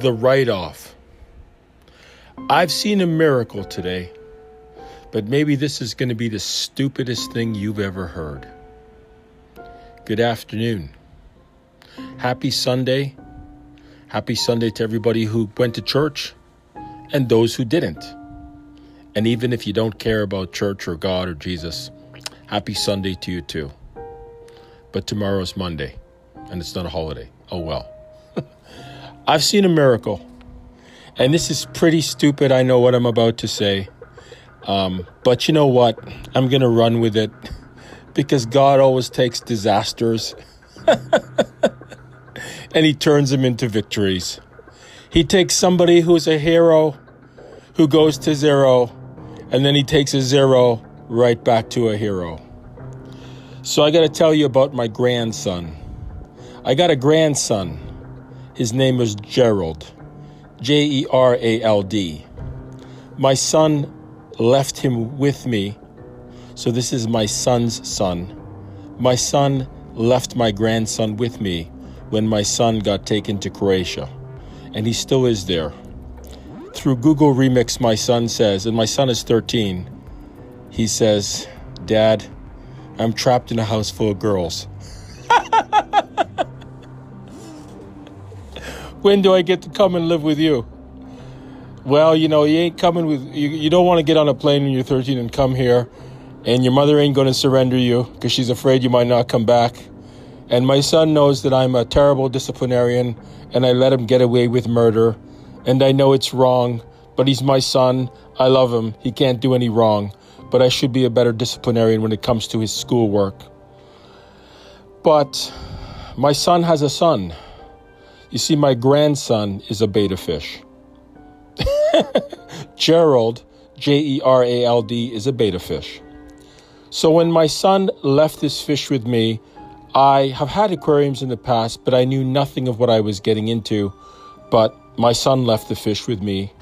the write off. I've seen a miracle today, but maybe this is going to be the stupidest thing you've ever heard. Good afternoon. Happy Sunday. Happy Sunday to everybody who went to church and those who didn't. And even if you don't care about church or God or Jesus, happy Sunday to you too. But tomorrow's Monday and it's not a holiday. Oh well. I've seen a miracle. And this is pretty stupid. I know what I'm about to say. Um, but you know what? I'm going to run with it because God always takes disasters and he turns them into victories. He takes somebody who's a hero who goes to zero and then he takes a zero right back to a hero. So I got to tell you about my grandson. I got a grandson. His name is Gerald. J E R A L D. My son left him with me. So this is my son's son. My son left my grandson with me when my son got taken to Croatia. And he still is there. Through Google Remix, my son says, and my son is 13, he says, Dad, I'm trapped in a house full of girls. When do I get to come and live with you? Well, you know, you ain't coming with, you, you don't want to get on a plane when you're 13 and come here, and your mother ain't going to surrender you because she's afraid you might not come back. And my son knows that I'm a terrible disciplinarian and I let him get away with murder. And I know it's wrong, but he's my son. I love him. He can't do any wrong. But I should be a better disciplinarian when it comes to his schoolwork. But my son has a son. You see, my grandson is a betta fish. Gerald, J E R A L D, is a betta fish. So when my son left this fish with me, I have had aquariums in the past, but I knew nothing of what I was getting into. But my son left the fish with me.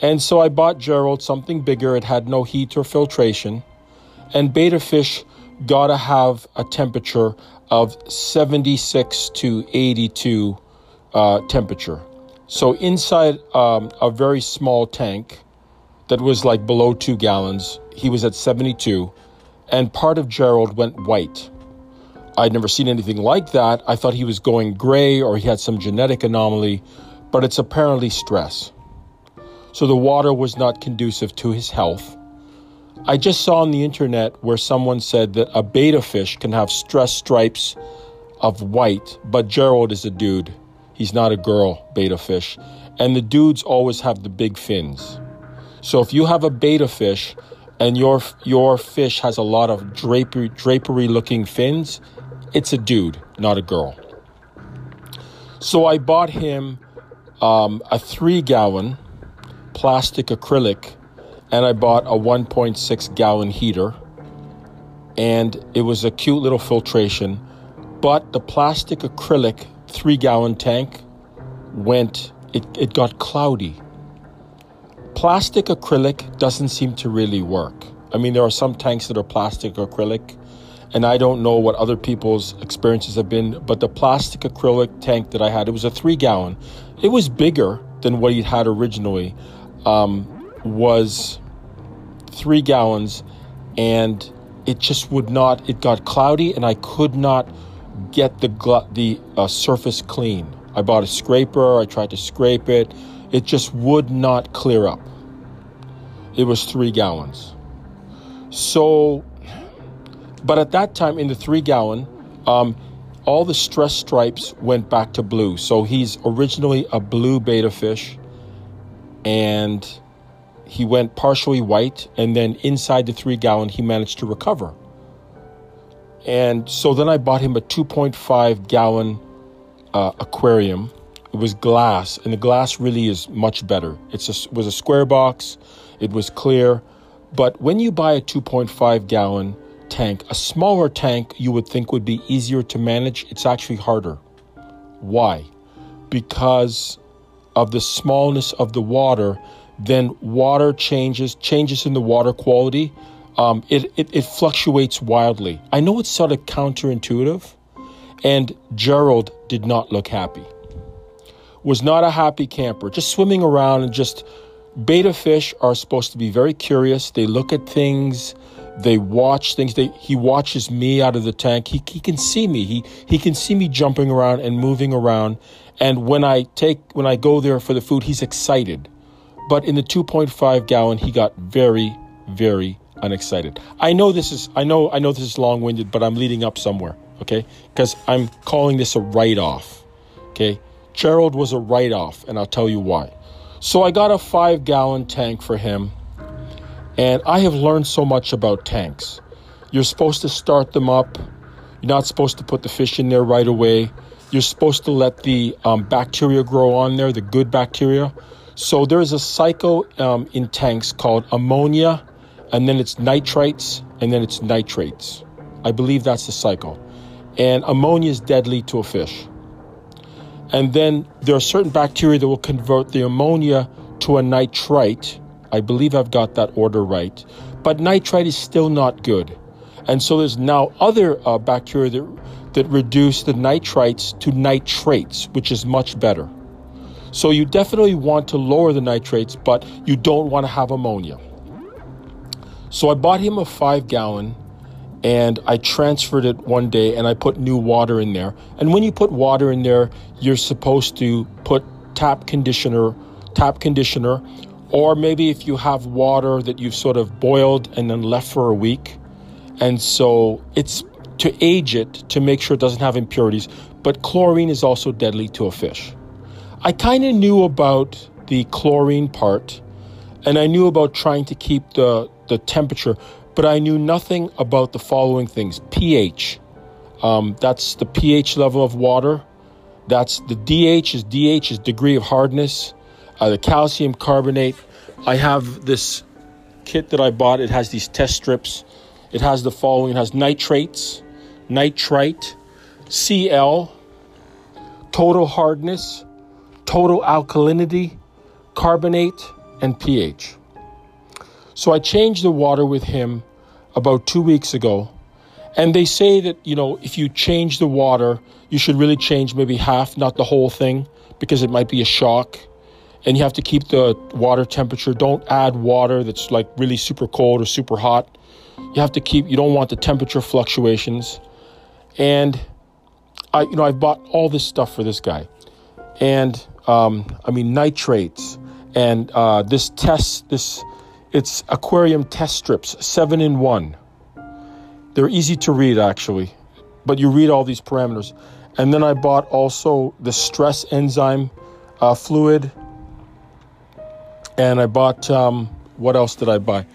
And so I bought Gerald something bigger. It had no heat or filtration. And betta fish gotta have a temperature of 76 to 82 uh, temperature. So inside um, a very small tank that was like below two gallons, he was at 72, and part of Gerald went white. I'd never seen anything like that. I thought he was going gray or he had some genetic anomaly, but it's apparently stress. So the water was not conducive to his health. I just saw on the internet where someone said that a betta fish can have stress stripes of white, but Gerald is a dude. He's not a girl betta fish. And the dudes always have the big fins. So if you have a betta fish and your your fish has a lot of drapery drapery looking fins, it's a dude, not a girl. So I bought him um, a three gallon plastic acrylic and I bought a 1.6 gallon heater. And it was a cute little filtration. But the plastic acrylic three gallon tank went, it, it got cloudy. Plastic acrylic doesn't seem to really work. I mean, there are some tanks that are plastic acrylic, and I don't know what other people's experiences have been, but the plastic acrylic tank that I had, it was a three gallon. It was bigger than what he had originally, um, was three gallons, and it just would not, it got cloudy, and I could not get the gl- the uh, surface clean. I bought a scraper. I tried to scrape it. It just would not clear up. It was three gallons. So, but at that time in the three gallon, um, all the stress stripes went back to blue. So he's originally a blue betta fish, and he went partially white, and then inside the three gallon, he managed to recover. And so then I bought him a 2.5 gallon uh, aquarium. It was glass, and the glass really is much better. It was a square box, it was clear. But when you buy a 2.5 gallon tank, a smaller tank you would think would be easier to manage, it's actually harder. Why? Because of the smallness of the water, then water changes, changes in the water quality um, it, it, it fluctuates wildly. I know it's sort of counterintuitive, and Gerald did not look happy. was not a happy camper, just swimming around and just betta fish are supposed to be very curious. They look at things, they watch things. They, he watches me out of the tank. He, he can see me. He, he can see me jumping around and moving around. And when I take when I go there for the food, he's excited. But in the 2.5 gallon, he got very, very unexcited. I know this is I know I know this is long-winded, but I'm leading up somewhere, okay? Because I'm calling this a write-off. Okay? Gerald was a write-off, and I'll tell you why. So I got a five gallon tank for him, and I have learned so much about tanks. You're supposed to start them up. You're not supposed to put the fish in there right away. You're supposed to let the um, bacteria grow on there, the good bacteria. So there's a cycle um, in tanks called ammonia, and then it's nitrites, and then it's nitrates. I believe that's the cycle. And ammonia is deadly to a fish. And then there are certain bacteria that will convert the ammonia to a nitrite. I believe I've got that order right. But nitrite is still not good. And so there's now other uh, bacteria that, that reduce the nitrites to nitrates, which is much better. So you definitely want to lower the nitrates, but you don't want to have ammonia. So I bought him a five gallon and I transferred it one day and I put new water in there. And when you put water in there, you're supposed to put tap conditioner, tap conditioner, or maybe if you have water that you've sort of boiled and then left for a week. And so it's to age it to make sure it doesn't have impurities, but chlorine is also deadly to a fish. I kind of knew about the chlorine part and I knew about trying to keep the, the temperature but I knew nothing about the following things pH. Um, that's the pH level of water. That's the DH is DH is degree of hardness. Uh, the calcium carbonate. I have this kit that I bought. It has these test strips. It has the following. It has nitrates, nitrite, Cl, total hardness, total alkalinity, carbonate, and pH. So I changed the water with him about two weeks ago. And they say that, you know, if you change the water, you should really change maybe half, not the whole thing, because it might be a shock. And you have to keep the water temperature. Don't add water that's like really super cold or super hot. You have to keep, you don't want the temperature fluctuations. And I, you know, I've bought all this stuff for this guy. And um, I mean, nitrates and uh, this test, this it's aquarium test strips, seven in one. They're easy to read actually, but you read all these parameters. And then I bought also the stress enzyme uh, fluid. And I bought, um, what else did I buy?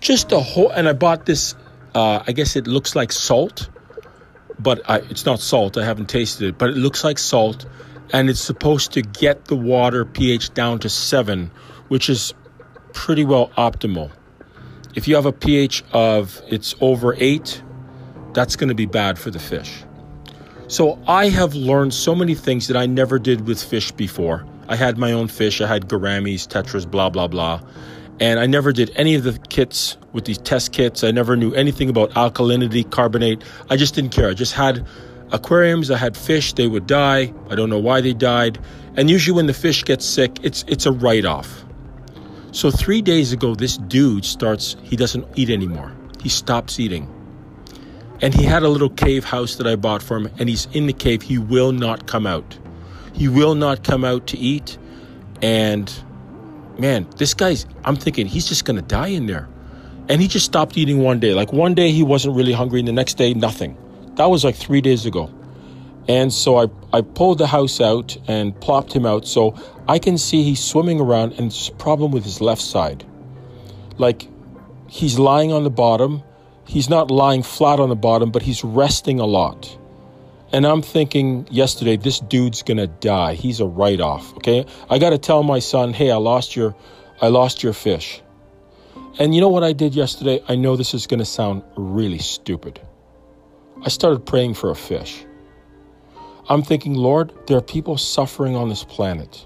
Just a whole, and I bought this, uh, I guess it looks like salt, but I, it's not salt. I haven't tasted it, but it looks like salt. And it's supposed to get the water pH down to seven, which is pretty well optimal. If you have a pH of it's over 8, that's going to be bad for the fish. So I have learned so many things that I never did with fish before. I had my own fish, I had gouramis, tetras, blah blah blah. And I never did any of the kits with these test kits. I never knew anything about alkalinity, carbonate. I just didn't care. I just had aquariums, I had fish, they would die. I don't know why they died. And usually when the fish gets sick, it's it's a write-off. So three days ago, this dude starts, he doesn't eat anymore. He stops eating. And he had a little cave house that I bought for him, and he's in the cave. He will not come out. He will not come out to eat. And man, this guy's, I'm thinking he's just going to die in there. And he just stopped eating one day. Like one day he wasn't really hungry, and the next day, nothing. That was like three days ago. And so I, I pulled the house out and plopped him out. So I can see he's swimming around and there's a problem with his left side. Like he's lying on the bottom. He's not lying flat on the bottom, but he's resting a lot. And I'm thinking yesterday, this dude's gonna die. He's a write off. Okay. I gotta tell my son, hey, I lost your I lost your fish. And you know what I did yesterday? I know this is gonna sound really stupid. I started praying for a fish. I'm thinking, Lord, there are people suffering on this planet.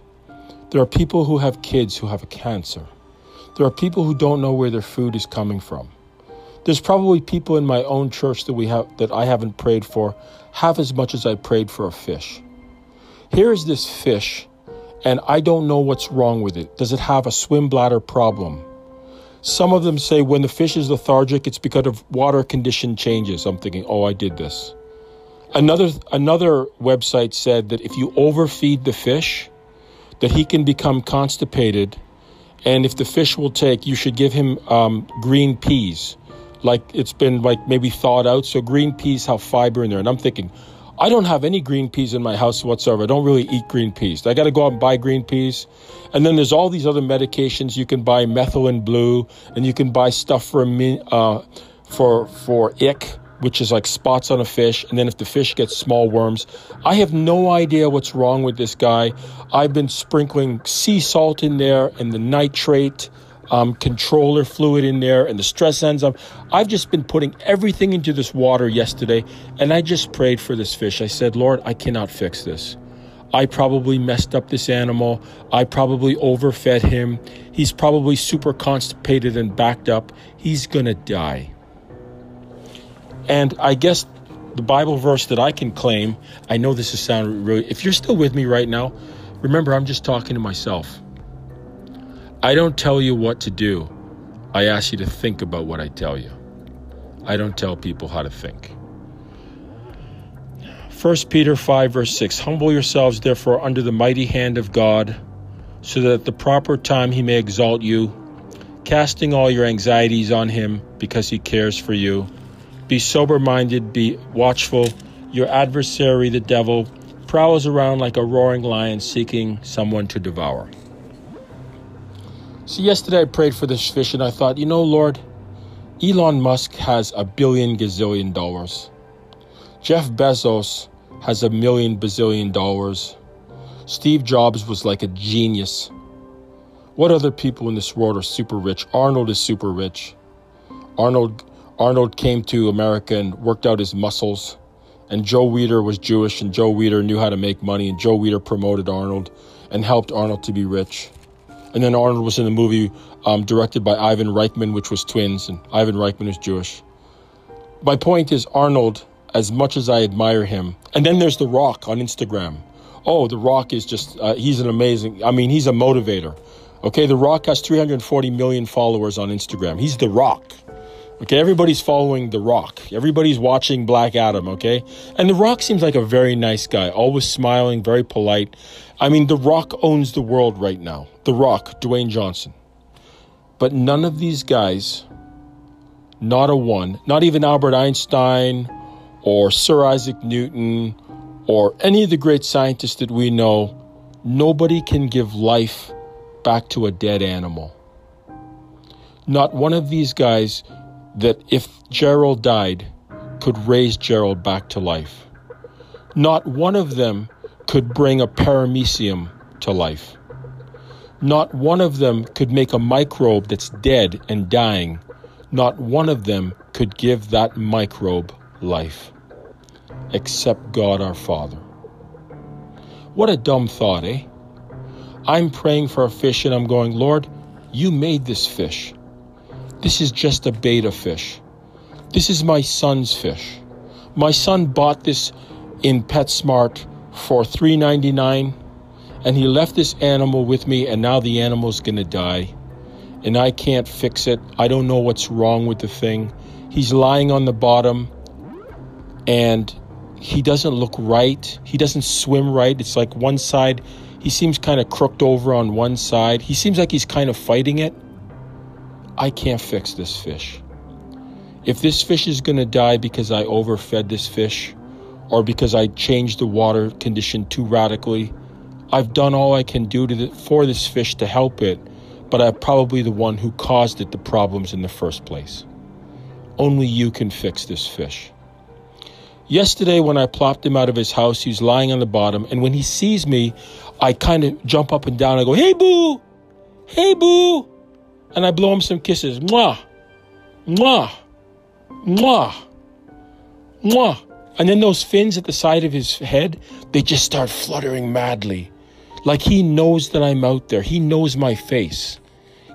There are people who have kids who have a cancer. There are people who don't know where their food is coming from. There's probably people in my own church that we have that I haven't prayed for half as much as I prayed for a fish. Here is this fish, and I don't know what's wrong with it. Does it have a swim bladder problem? Some of them say when the fish is lethargic, it's because of water condition changes. I'm thinking, oh, I did this. Another another website said that if you overfeed the fish, that he can become constipated, and if the fish will take, you should give him um, green peas, like it's been like maybe thawed out. So green peas have fiber in there, and I'm thinking, I don't have any green peas in my house whatsoever. I don't really eat green peas. I got to go out and buy green peas. And then there's all these other medications. You can buy methylene blue, and you can buy stuff for uh, for for ick, which is like spots on a fish. And then if the fish gets small worms, I have no idea what's wrong with this guy. I've been sprinkling sea salt in there and the nitrate um, controller fluid in there and the stress enzyme. I've just been putting everything into this water yesterday, and I just prayed for this fish. I said, Lord, I cannot fix this. I probably messed up this animal. I probably overfed him. He's probably super constipated and backed up. He's to die. And I guess the Bible verse that I can claim, I know this is sound really, if you're still with me right now, remember I'm just talking to myself. I don't tell you what to do. I ask you to think about what I tell you. I don't tell people how to think. 1 Peter 5, verse 6 Humble yourselves, therefore, under the mighty hand of God, so that at the proper time he may exalt you, casting all your anxieties on him because he cares for you. Be sober minded, be watchful. Your adversary, the devil, prowls around like a roaring lion seeking someone to devour. So, yesterday I prayed for this fish and I thought, you know, Lord, Elon Musk has a billion gazillion dollars. Jeff Bezos has a million bazillion dollars. Steve Jobs was like a genius. What other people in this world are super rich? Arnold is super rich. Arnold Arnold came to America and worked out his muscles. And Joe Weider was Jewish, and Joe Weider knew how to make money, and Joe Weider promoted Arnold and helped Arnold to be rich. And then Arnold was in a movie um, directed by Ivan Reitman, which was twins, and Ivan Reitman is Jewish. My point is, Arnold, as much as I admire him, and then there's The Rock on Instagram. Oh, The Rock is just, uh, he's an amazing, I mean, he's a motivator. Okay, The Rock has 340 million followers on Instagram. He's The Rock. Okay, everybody's following The Rock. Everybody's watching Black Adam, okay? And The Rock seems like a very nice guy, always smiling, very polite. I mean, The Rock owns the world right now. The Rock, Dwayne Johnson. But none of these guys, not a one, not even Albert Einstein or Sir Isaac Newton or any of the great scientists that we know, nobody can give life back to a dead animal. Not one of these guys that if Gerald died, could raise Gerald back to life. Not one of them could bring a paramecium to life. Not one of them could make a microbe that's dead and dying. Not one of them could give that microbe life, except God our Father. What a dumb thought, eh? I'm praying for a fish and I'm going, Lord, you made this fish. This is just a betta fish. This is my son's fish. My son bought this in PetSmart for $3.99 and he left this animal with me and now the animal's going to die and I can't fix it. I don't know what's wrong with the thing. He's lying on the bottom and he doesn't look right. He doesn't swim right. It's like one side, he seems kind of crooked over on one side. He seems like he's kind of fighting it. I can't fix this fish. If this fish is going to die because I overfed this fish or because I changed the water condition too radically, I've done all I can do the, for this fish to help it, but I'm probably the one who caused it the problems in the first place. Only you can fix this fish. Yesterday, when I plopped him out of his house, he was lying on the bottom, and when he sees me, I kind of jump up and down. I go, Hey, boo! Hey, boo! And I blow him some kisses. Mwah, mwah, mwah, mwah. And then those fins at the side of his head, they just start fluttering madly. Like he knows that I'm out there. He knows my face.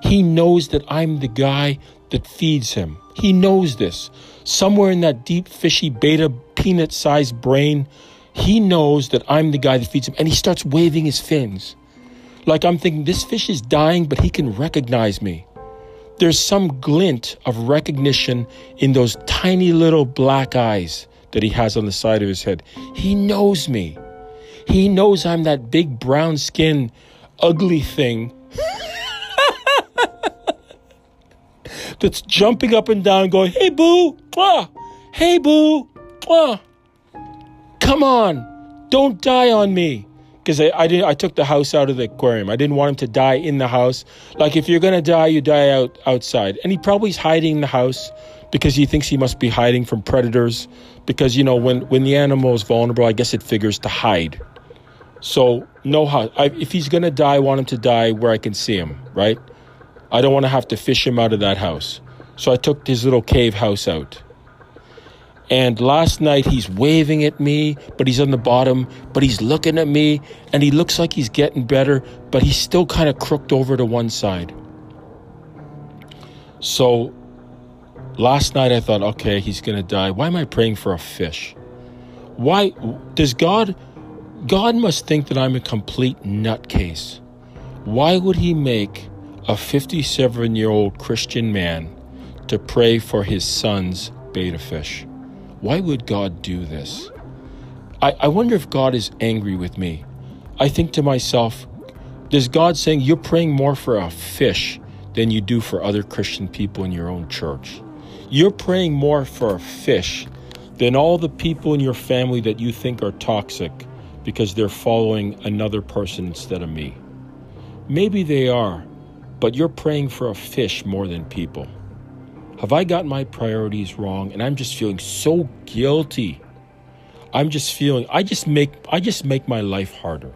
He knows that I'm the guy that feeds him. He knows this. Somewhere in that deep, fishy, betta, peanut sized brain, he knows that I'm the guy that feeds him. And he starts waving his fins. Like I'm thinking, this fish is dying, but he can recognize me. There's some glint of recognition in those tiny little black eyes that he has on the side of his head. He knows me. He knows I'm that big brown skin, ugly thing that's jumping up and down, going, Hey, boo, ah, hey, boo, ah, come on, don't die on me because I, I, did I took the house out of the aquarium. I didn't want him to die in the house. Like if you're gonna die, you die out outside. And he probably's hiding in the house because he thinks he must be hiding from predators. Because you know when when the animal is vulnerable, I guess it figures to hide. So no how if he's gonna die, I want him to die where I can see him. Right? I don't want to have to fish him out of that house. So I took his little cave house out. And last night he's waving at me, but he's on the bottom, but he's looking at me, and he looks like he's getting better, but he's still kind of crooked over to one side. So last night I thought, okay, he's going to die. Why am I praying for a fish? Why does God God must think that I'm a complete nutcase. Why would he make a 57-year-old Christian man to pray for his son's betta fish? Why would God do this? I, I wonder if God is angry with me. I think to myself, does God saying you're praying more for a fish than you do for other Christian people in your own church? You're praying more for a fish than all the people in your family that you think are toxic because they're following another person instead of me. Maybe they are, but you're praying for a fish more than people. Have I got my priorities wrong and I'm just feeling so guilty? I'm just feeling I just make I just make my life harder.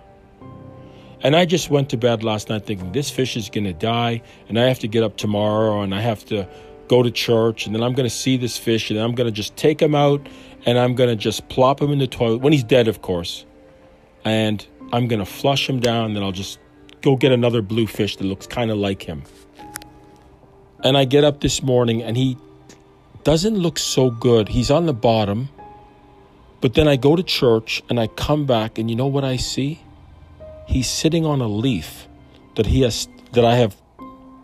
And I just went to bed last night thinking this fish is going to die and I have to get up tomorrow and I have to go to church and then I'm going to see this fish and I'm going to just take him out and I'm going to just plop him in the toilet when he's dead of course. And I'm going to flush him down and then I'll just go get another blue fish that looks kind of like him. And I get up this morning and he doesn't look so good. He's on the bottom. But then I go to church and I come back and you know what I see? He's sitting on a leaf that he has that I have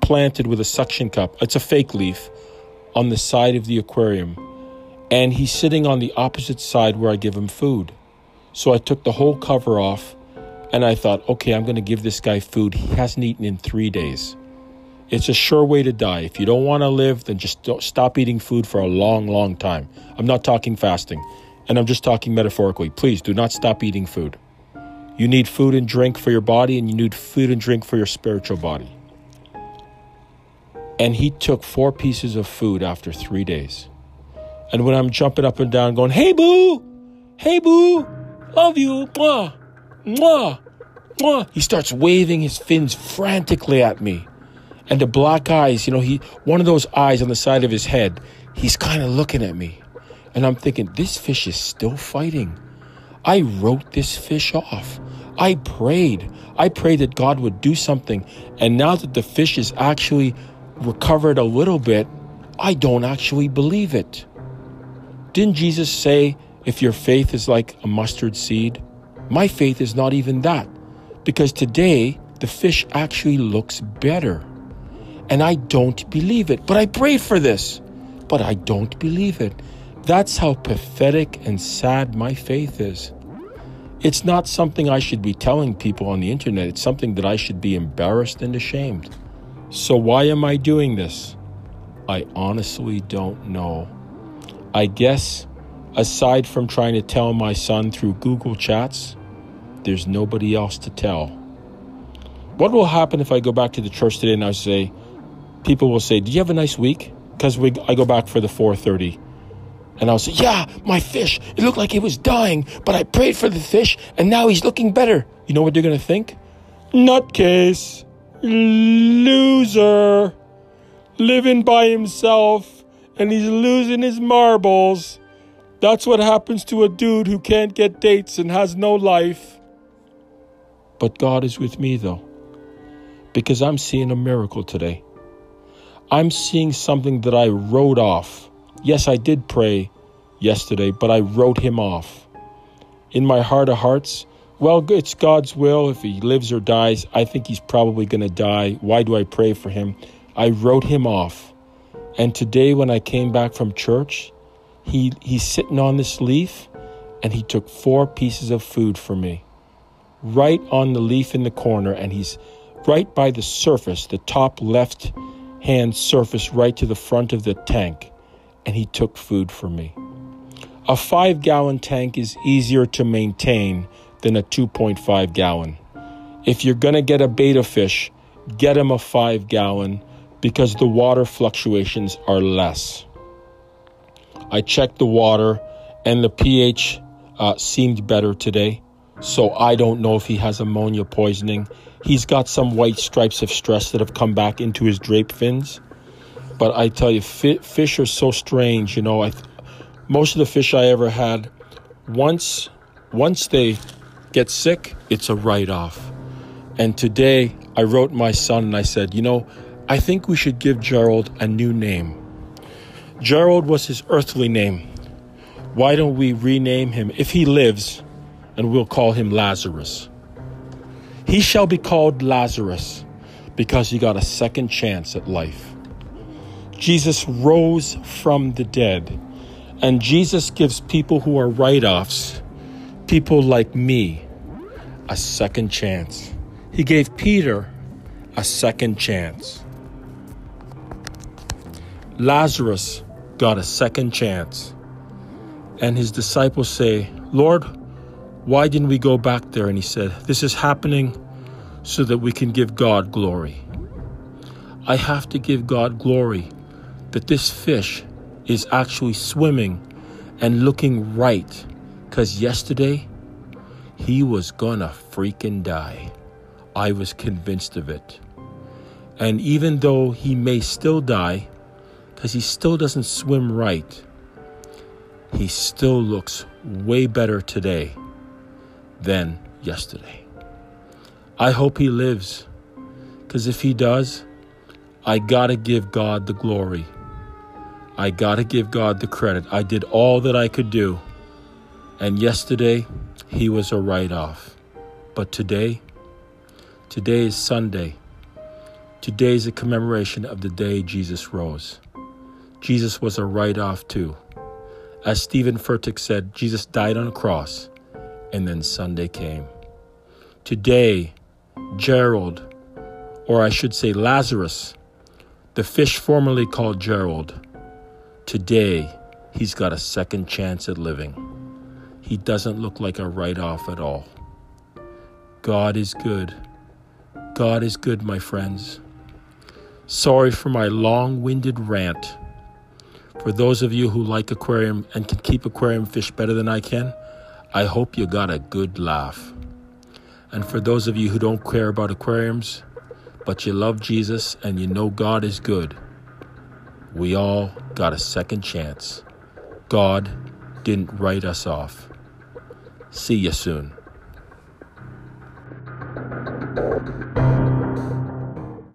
planted with a suction cup. It's a fake leaf on the side of the aquarium. And he's sitting on the opposite side where I give him food. So I took the whole cover off and I thought, okay, I'm going to give this guy food. He hasn't eaten in three days. It's a sure way to die. If you don't want to live, then just stop eating food for a long, long time. I'm not talking fasting, and I'm just talking metaphorically. Please do not stop eating food. You need food and drink for your body, and you need food and drink for your spiritual body. And he took four pieces of food after three days. And when I'm jumping up and down, going, Hey, boo! Hey, boo! Love you! Mwah! Mwah! Mwah! He starts waving his fins frantically at me and the black eyes, you know, he one of those eyes on the side of his head, he's kind of looking at me. And I'm thinking, this fish is still fighting. I wrote this fish off. I prayed. I prayed that God would do something. And now that the fish is actually recovered a little bit, I don't actually believe it. Didn't Jesus say, if your faith is like a mustard seed? My faith is not even that. Because today, the fish actually looks better and I don't believe it. But I prayed for this, but I don't believe it. That's how pathetic and sad my faith is. It's not something I should be telling people on the internet. It's something that I should be embarrassed and ashamed. So, why am I doing this? I honestly don't know. I guess, aside from trying to tell my son through Google Chats, there's nobody else to tell. What will happen if I go back to the church today and I say, people will say, "Do you have a nice week?" Because we I go back for the 4:30, and I'll say, "Yeah, my fish. It looked like it was dying, but I prayed for the fish, and now he's looking better." You know what they're gonna think? Nutcase, loser, living by himself, and he's losing his marbles. That's what happens to a dude who can't get dates and has no life. But God is with me, though, because I'm seeing a miracle today. I'm seeing something that I wrote off. Yes, I did pray yesterday, but I wrote him off. In my heart of hearts, well, it's God's will. If he lives or dies, I think he's probably going to die. Why do I pray for him? I wrote him off. And today, when I came back from church, he, he's sitting on this leaf and he took four pieces of food for me. Right on the leaf in the corner, and he's right by the surface, the top left hand surface, right to the front of the tank. And he took food for me. A five gallon tank is easier to maintain than a 2.5 gallon. If you're going to get a betta fish, get him a 5 gallon because the water fluctuations are less. I checked the water and the pH uh, seemed better today, so I don't know if he has ammonia poisoning. He's got some white stripes of stress that have come back into his drape fins. But I tell you, fi- fish are so strange. You know, I most of the fish I ever had, once once they get sick, it's a write off. And today I wrote my son and I said, you know, I think we should give Gerald a new name. Gerald was his earthly name. Why don't we rename him if he lives and we'll call him Lazarus? He shall be called Lazarus because he got a second chance at life. Jesus rose from the dead, and Jesus gives people who are write offs, people like me, a second chance. He gave Peter a second chance. Lazarus got a second chance. And his disciples say, Lord, why didn't we go back there? And he said, This is happening so that we can give God glory. I have to give God glory that this fish is actually swimming and looking right. Because yesterday he was gonna freaking die. I was convinced of it. And even though he may still die, because he still doesn't swim right, he still looks way better today than yesterday. I hope he lives, because if he does, I gotta give God the glory. I gotta give God the credit. I did all that I could do. And yesterday, he was a write off. But today, today is Sunday. Today is a commemoration of the day Jesus rose. Jesus was a write off too. As Steven Furtick said, Jesus died on a cross, and then Sunday came. Today, Gerald, or I should say Lazarus, the fish formerly called Gerald, today he's got a second chance at living. He doesn't look like a write off at all. God is good. God is good, my friends. Sorry for my long winded rant. For those of you who like aquarium and can keep aquarium fish better than I can, I hope you got a good laugh. And for those of you who don't care about aquariums, but you love Jesus and you know God is good, we all got a second chance. God didn't write us off. See you soon.